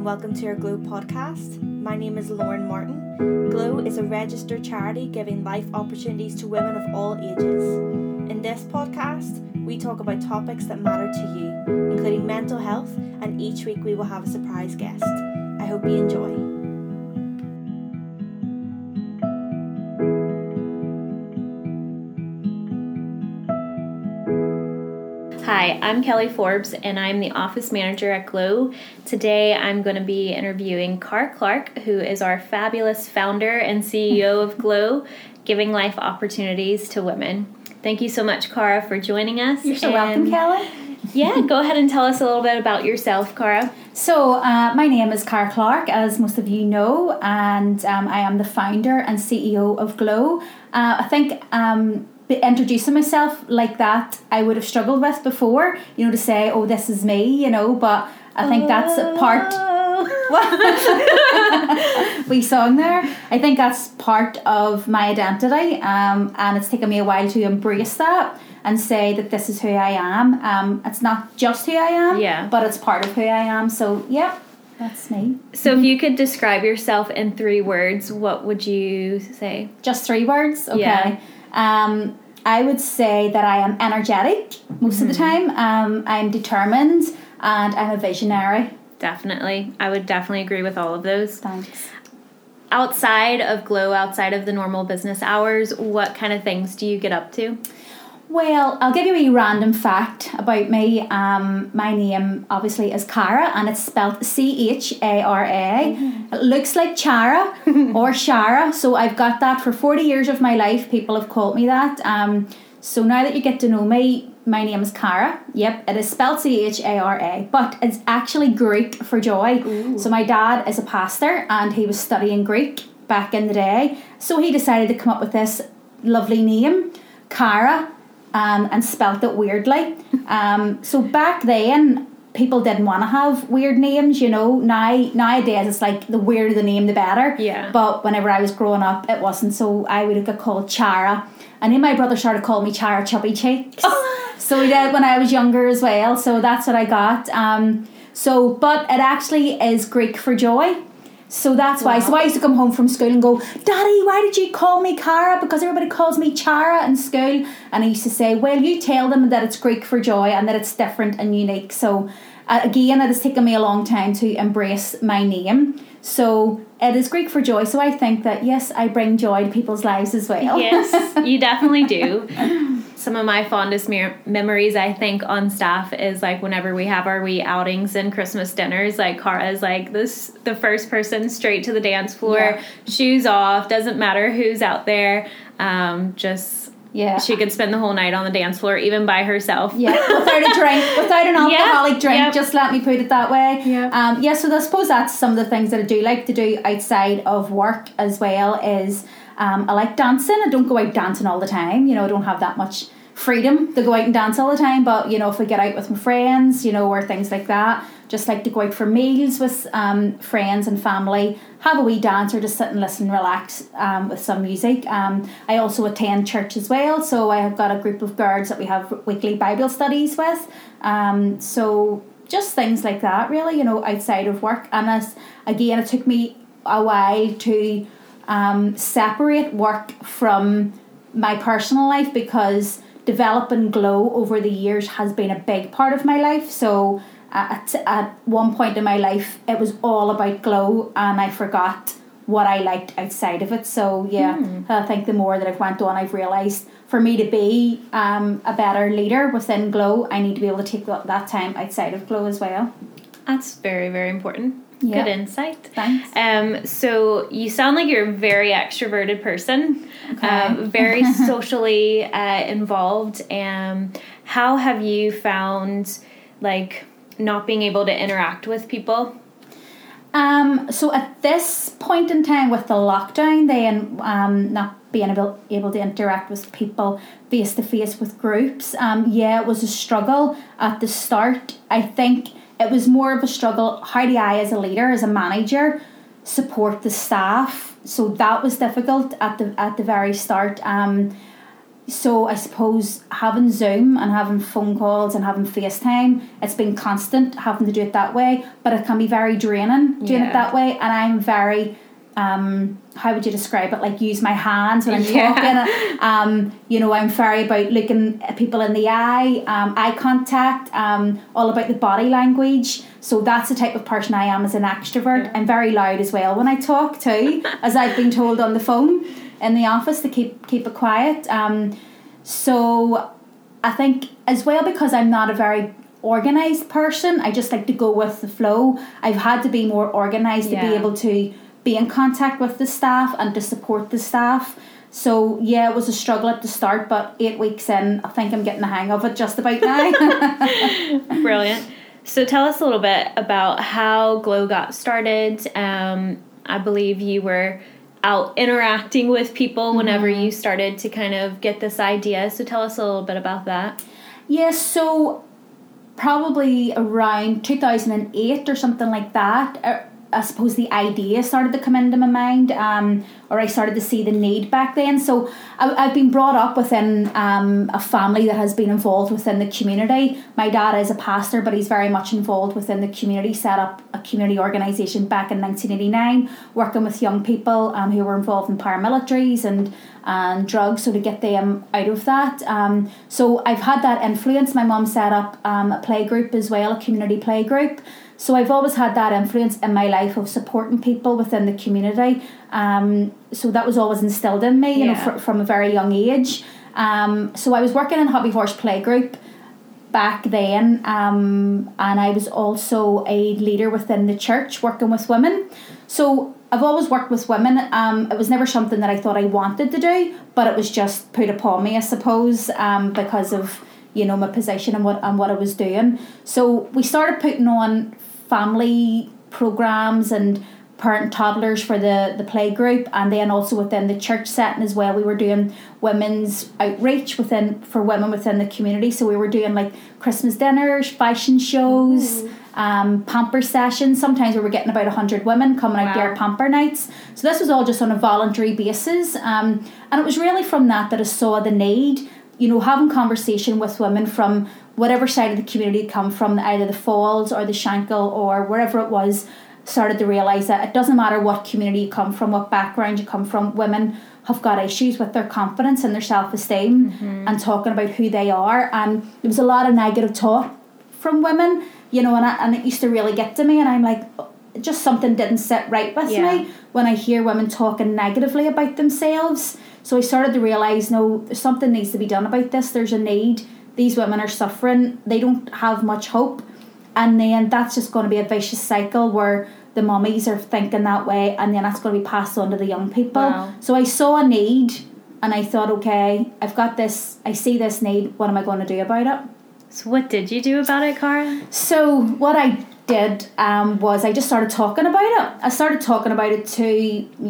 and welcome to our Glow podcast. My name is Lauren Martin. Glow is a registered charity giving life opportunities to women of all ages. In this podcast, we talk about topics that matter to you, including mental health, and each week we will have a surprise guest. I hope you enjoy. Hi, I'm Kelly Forbes and I'm the office manager at Glow. Today I'm going to be interviewing Cara Clark, who is our fabulous founder and CEO of Glow, giving life opportunities to women. Thank you so much, Cara, for joining us. You're so welcome, Kelly. yeah, go ahead and tell us a little bit about yourself, Cara. So, uh, my name is Cara Clark, as most of you know, and um, I am the founder and CEO of Glow. Uh, I think um, introducing myself like that I would have struggled with before, you know, to say, oh, this is me, you know, but I think that's a part. we song there. I think that's part of my identity, um, and it's taken me a while to embrace that and say that this is who I am. Um, it's not just who I am, yeah, but it's part of who I am. So yeah, that's me. So if you could describe yourself in three words, what would you say? Just three words, okay. Yeah. Um, I would say that I am energetic most mm-hmm. of the mm-hmm. time. Um, I'm determined and I'm a visionary. Definitely. I would definitely agree with all of those. Thanks. Outside of Glow, outside of the normal business hours, what kind of things do you get up to? Well, I'll give you a random fact about me. Um, my name obviously is Cara, and it's spelled C H A R A. Mm-hmm. It looks like Chara or Shara, so I've got that for forty years of my life. People have called me that. Um, so now that you get to know me, my name is Cara. Yep, it is spelled C H A R A, but it's actually Greek for joy. Ooh. So my dad is a pastor, and he was studying Greek back in the day. So he decided to come up with this lovely name, Cara um, and spelt it weirdly. Um, so back then, people didn't want to have weird names, you know. Now nowadays, it's like the weirder the name, the better. Yeah. But whenever I was growing up, it wasn't. So I would get called Chara, and then my brother started calling me Chara Chubby Cheeks. so he did when I was younger as well. So that's what I got. Um, so, but it actually is Greek for joy. So that's why. So I used to come home from school and go, Daddy, why did you call me Cara? Because everybody calls me Chara in school. And I used to say, Well, you tell them that it's Greek for joy and that it's different and unique. So uh, again, it has taken me a long time to embrace my name. So it is Greek for joy. So I think that yes, I bring joy to people's lives as well. Yes, you definitely do. some of my fondest me- memories I think on staff is like whenever we have our wee outings and Christmas dinners like Cara is like this the first person straight to the dance floor yeah. shoes off doesn't matter who's out there um, just yeah she could spend the whole night on the dance floor even by herself yeah without a drink without an alcoholic yeah. drink yep. just let me put it that way yeah um, yeah so I suppose that's some of the things that I do like to do outside of work as well is um, I like dancing. I don't go out dancing all the time. You know, I don't have that much freedom to go out and dance all the time. But you know, if we get out with my friends, you know, or things like that, just like to go out for meals with um, friends and family, have a wee dance or just sit and listen, relax um, with some music. Um, I also attend church as well, so I have got a group of girls that we have weekly Bible studies with. Um, so just things like that, really, you know, outside of work. And as again, it took me a while to um, separate work from my personal life because developing glow over the years has been a big part of my life. So at, at one point in my life, it was all about glow, and I forgot what I liked outside of it. So yeah, mm. I think the more that I've went on, I've realised for me to be um, a better leader within Glow, I need to be able to take that time outside of Glow as well. That's very very important. Yeah. Good insight. Thanks. Um, so you sound like you're a very extroverted person, okay. um, very socially uh, involved. Um, how have you found like not being able to interact with people? Um, so at this point in time with the lockdown, then um, not being able, able to interact with people face to face with groups, um, yeah, it was a struggle at the start. I think it was more of a struggle. How do I, as a leader, as a manager, support the staff? So that was difficult at the at the very start. Um, so I suppose having Zoom and having phone calls and having FaceTime, it's been constant having to do it that way, but it can be very draining doing Yeah. it that way. And I'm very, um, how would you describe it? Like use my hands when I'm Yeah. talking. Um, you know, I'm very about looking at people in the eye, um, eye contact, um, all about the body language. So that's the type of person I am as an extrovert. Yeah. I'm very loud as well when I talk too, as I've been told on the phone in the office to keep keep it quiet. Um, so I think as well because I'm not a very organized person, I just like to go with the flow. I've had to be more organized to be able to be in contact with the staff and to support the staff. So yeah, it was a struggle at the start, but eight weeks in, I think I'm getting the hang of it just about now. Brilliant. So tell us a little bit about how Glow got started. Um, I believe you were out interacting with people whenever you started to kind of get this idea. So tell us a little bit about that. Yes, so probably around 2008 or something like that. I suppose the idea started to come into my mind, um, or I started to see the need back then. So I, I've been brought up within um, a family that has been involved within the community. My dad is a pastor, but he's very much involved within the community. Set up a community organisation back in 1989, working with young people um, who were involved in paramilitaries and and drugs, so to get them out of that. Um, so I've had that influence. My mum set up um, a play group as well, a community play group. So I've always had that influence in my life of supporting people within the community. Um, so that was always instilled in me, you know, fr- from a very young age. Um, so I was working in Hobby Horse Play Group back then, um, and I was also a leader within the church working with women. So I've always worked with women. Um, it was never something that I thought I wanted to do, but it was just put upon me, I suppose, um, because of you know my position and what and what I was doing. So we started putting on family programs and parent toddlers for the the play group and then also within the church setting as well we were doing women's outreach within for women within the community. So we were doing like christmas dinners fashion shows um, pamper sessions. Sometimes we were getting about 100 women coming out Wow. there pamper nights. So this was all just on a voluntary basis um, and it was really from that that i saw the need you know having conversation with women from whatever side of the community come from either the falls or the shankill or wherever it was started to realize that it doesn't matter what community you come from, what background you come from, women have got issues with their confidence and their self esteem mm-hmm. and talking about who they are. And there was a lot of negative talk from women, you know, and, I, and it used to really get to me. And I'm like, just something didn't sit right with Yeah. me when I hear women talking negatively about themselves. So I started to realize no, something needs to be done about this. There's a need. These women are suffering, they don't have much hope and then that's just going to be a vicious cycle where the mummies are thinking that way and then that's going to be passed on to the young people Wow. so i saw a need and i thought okay i've got this i see this need what am i going to do about it So what did you do about it, Cara? so what I did um, was I just started talking about it. I started talking about it to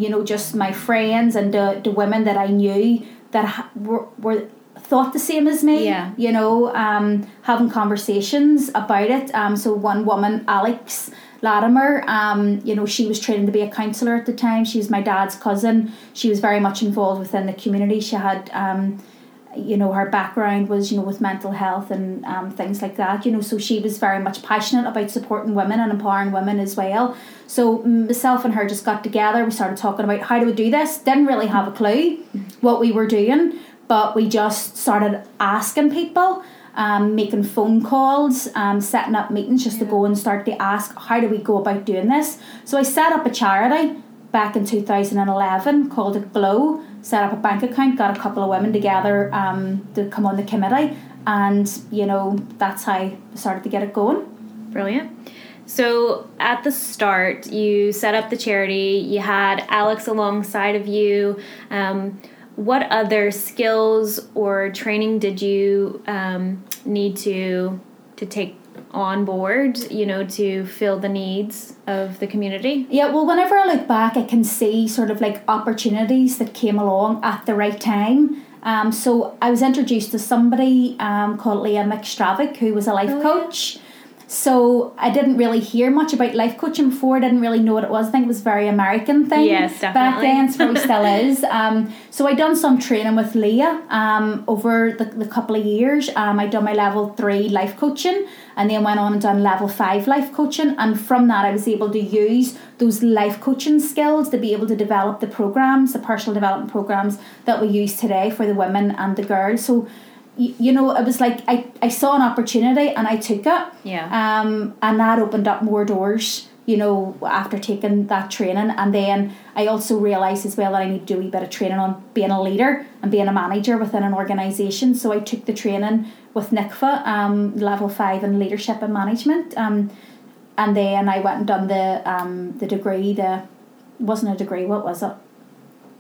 you know just my friends and the, the women that I knew that were, were thought the same as me. Yeah. You know, um, having conversations about it. Um, so one woman, Alex Latimer, um, you know, she was training to be a counsellor at the time. She was my dad's cousin. She was very much involved within the community. She had um, you know her background was you know with mental health and um, things like that you know so she was very much passionate about supporting women and empowering women as well so myself and her just got together we started talking about how do we do this didn't really have a clue what we were doing but we just started asking people um, making phone calls um, setting up meetings just to go and start to ask how do we go about doing this so i set up a charity back in 2011 called it Glow. Set up a bank account, got a couple of women together um, to come on the committee, and you know that's how I started to get it going. Brilliant. So at the start, you set up the charity. You had Alex alongside of you. Um, what other skills or training did you um, need to to take on board? You know, to fill the needs of the community. Yeah, well, whenever I look back, I can see sort of like opportunities that came along at the right time. Um, so I was introduced to somebody um, called Leah McStravick, who was a life Oh, yeah. So I didn't really hear much about life coaching before. I didn't really know what it was. I think it was a very American thing. Yes, Back then, it's probably still is. Um, so I done some training with Leah um, over the, the couple of years. Um, I done my level three life coaching, and then went on and done level five life coaching. And from that, I was able to use those life coaching skills to be able to develop the programs, the personal development programs that we use today for the women and the girls. So you, you know, it was like I, I saw an opportunity and I took it. Yeah. Um, and that opened up more doors, you know, after taking that training. And then I also realised as well that I need to do a bit of training on being a leader and being a manager within an organisation. So I took the training with NICVA, um, level five in leadership and management. Um, and then I went and done the um, the degree, the wasn't a degree, what was it?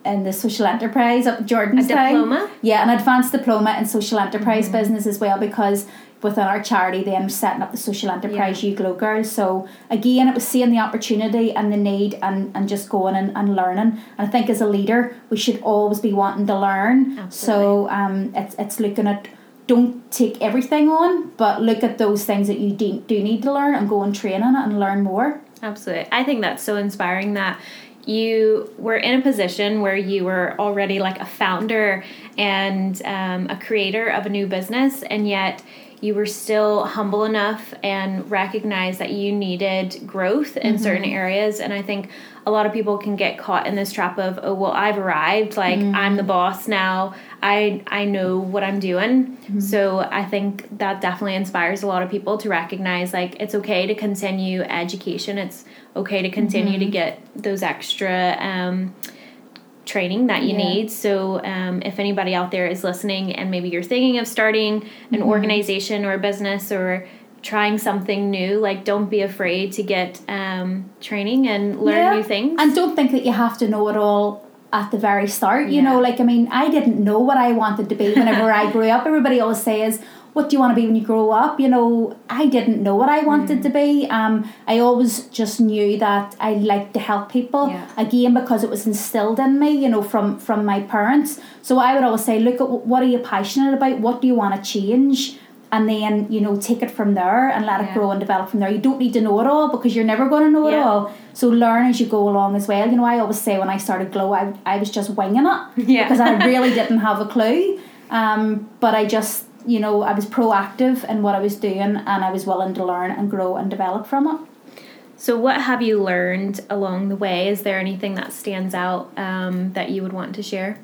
In the social enterprise up A Jordanstown. diploma? Yeah, an advanced diploma in social enterprise Mm-hmm. business as well because within our charity then setting up the social enterprise you glow girls. So again it was seeing the opportunity and the need and, and just going and, and learning. And I think as a leader we should always be wanting to learn. So um it's it's looking at don't take everything on, but look at those things that you do, do need to learn and go and train on it and learn more. Absolutely. I think that's so inspiring that you were in a position where you were already like a founder and um, a creator of a new business, and yet you were still humble enough and recognized that you needed growth in mm-hmm. certain areas. And I think a lot of people can get caught in this trap of, oh, well, I've arrived. Like, mm-hmm. I'm the boss now. I, I know what I'm doing. Mm-hmm. So I think that definitely inspires a lot of people to recognize like it's okay to continue education. It's okay to continue to get those extra um, training that you Yeah. need. So, um, if anybody out there is listening and maybe you're thinking of starting an organization or a business or trying something new, like don't be afraid to get um, training and learn Yeah. new things. And don't think that you have to know it all at the very start. You Yeah. know, like I mean, I didn't know what I wanted to be whenever I grew up. Everybody always says, "What do you want to be when you grow up?" You know, I didn't know what I wanted Mm. to be. Um, I always just knew that I liked to help people. Yeah. Again, because it was instilled in me, you know, from from my parents. So I would always say, "Look at what are you passionate about? What do you want to change?" And then you know, take it from there and let it grow and develop from there. You don't need to know it all because you're never going to know it all. So learn as you go along as well. You know, I always say when I started Glow, I, I was just winging it Yeah. because I really didn't have a clue. Um, but I just, you know, I was proactive in what I was doing and I was willing to learn and grow and develop from it. so, what have you learned along the way? Is there anything that stands out um, that you would want to share?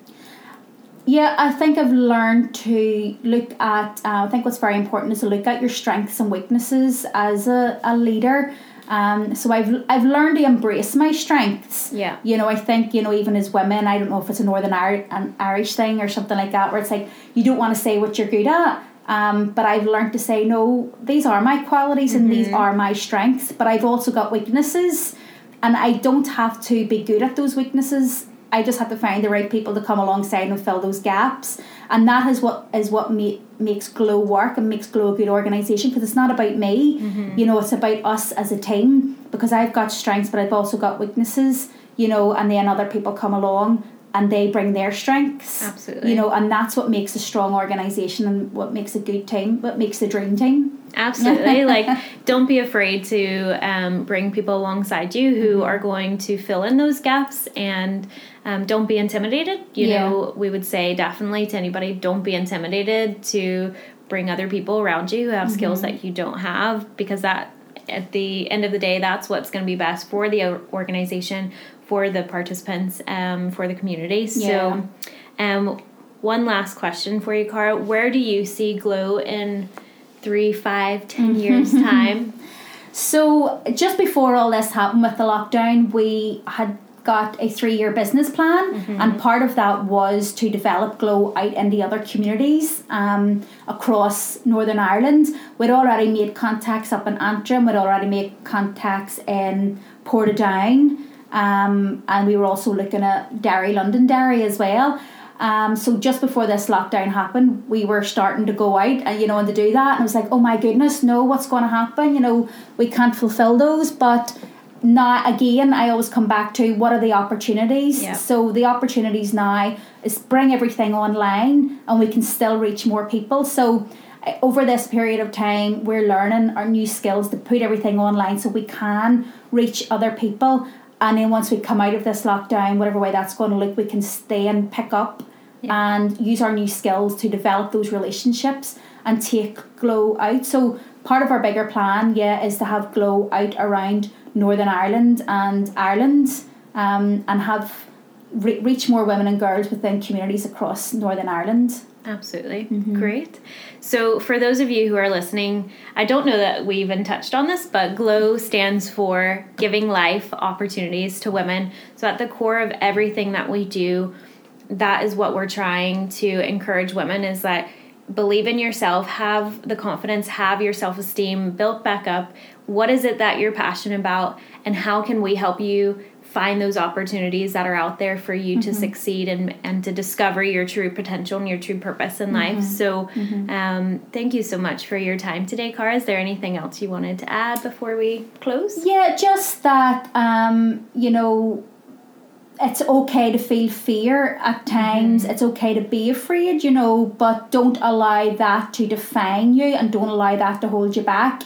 Yeah, I think I've learned to look at. Uh, I think what's very important is to look at your strengths and weaknesses as a, a leader. Um, so I've I've learned to embrace my strengths. Yeah. You know, I think you know even as women, I don't know if it's a Northern Ir- an Irish thing or something like that, where it's like you don't want to say what you're good at. Um, but I've learned to say no. These are my qualities and these are my strengths. But I've also got weaknesses, and I don't have to be good at those weaknesses. I just have to find the right people to come alongside and fill those gaps, and that is what is what ma- makes Glow work and makes Glow a good organisation because it's not about me, mm-hmm. you know, it's about us as a team. Because I've got strengths, but I've also got weaknesses, you know, and then other people come along and they bring their strengths, Absolutely. you know, and that's what makes a strong organisation and what makes a good team, what makes the dream team. Absolutely. like, don't be afraid to um, bring people alongside you who are going to fill in those gaps and um, don't be intimidated. You Yeah. know, we would say definitely to anybody, don't be intimidated to bring other people around you who have skills Mm-hmm. that you don't have because that at the end of the day that's what's going to be best for the organization for the participants um, for the community. Yeah. so um, one last question for you cara. Where do you see glow in three five ten years time? So just before all this happened with the lockdown, we had got a three year business plan, and part of that was to develop Glow out in the other communities um, across Northern Ireland. We'd already made contacts up in Antrim, we'd already made contacts in Portadown, um, and we were also looking at Derry, Londonderry as well. Um, so just before this lockdown happened, we were starting to go out and you know and to do that, and I was like, oh my goodness, no, what's going to happen? You know, we can't fulfill those, but now again, I always come back to what are the opportunities. Yeah. So the opportunities now is bring everything online, and we can still reach more people. So uh, over this period of time, we're learning our new skills to put everything online so we can reach other people. And then once we come out of this lockdown, whatever way that's going to look, we can stay and pick up Yeah. and use our new skills to develop those relationships and take Glow out. So part of our bigger plan, yeah, is to have Glow out around Northern Ireland and Ireland, um, and have re- reach more women and girls within communities across Northern Ireland. Absolutely. Mm-hmm. Great. So, for those of you who are listening, I don't know that we even touched on this, but GLOW stands for Giving Life Opportunities to Women. So, at the core of everything that we do, that is what we're trying to encourage women is that believe in yourself, have the confidence, have your self esteem built back up. What is it that you're passionate about, and how can we help you find those opportunities that are out there for you to succeed and, and to discover your true potential and your true purpose in life? So, um, thank you so much for your time today, Cara. Is there anything else you wanted to add before we close? Yeah, just that um, you know, it's okay to feel fear at times. It's okay to be afraid, you know, but don't allow that to define you and don't allow that to hold you back.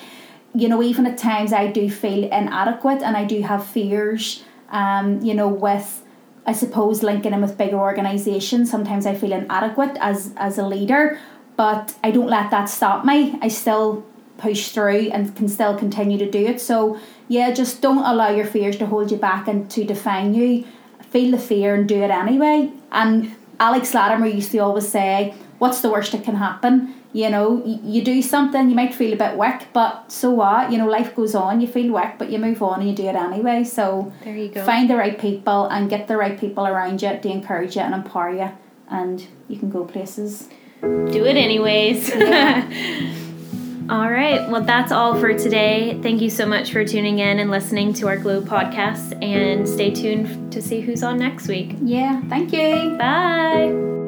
You know, even at times I do feel inadequate and I do have fears. Um, you know, with I suppose linking in with bigger organisations, sometimes I feel inadequate as as a leader, but I don't let that stop me. I still push through and can still continue to do it. So yeah, just don't allow your fears to hold you back and to define you. Feel the fear and do it anyway. And Alex Latimer used to always say, "What's the worst that can happen?" You know, you do something, you might feel a bit weak, but so what? You know, life goes on. You feel weak, but you move on and you do it anyway. So There you go. find the right people and get the right people around you to encourage you and empower you, and you can go places. do it anyways. all right. Well, that's all for today. Thank you so much for tuning in and listening to our Glow podcast. And stay tuned to see who's on next week. Yeah, thank you. Bye.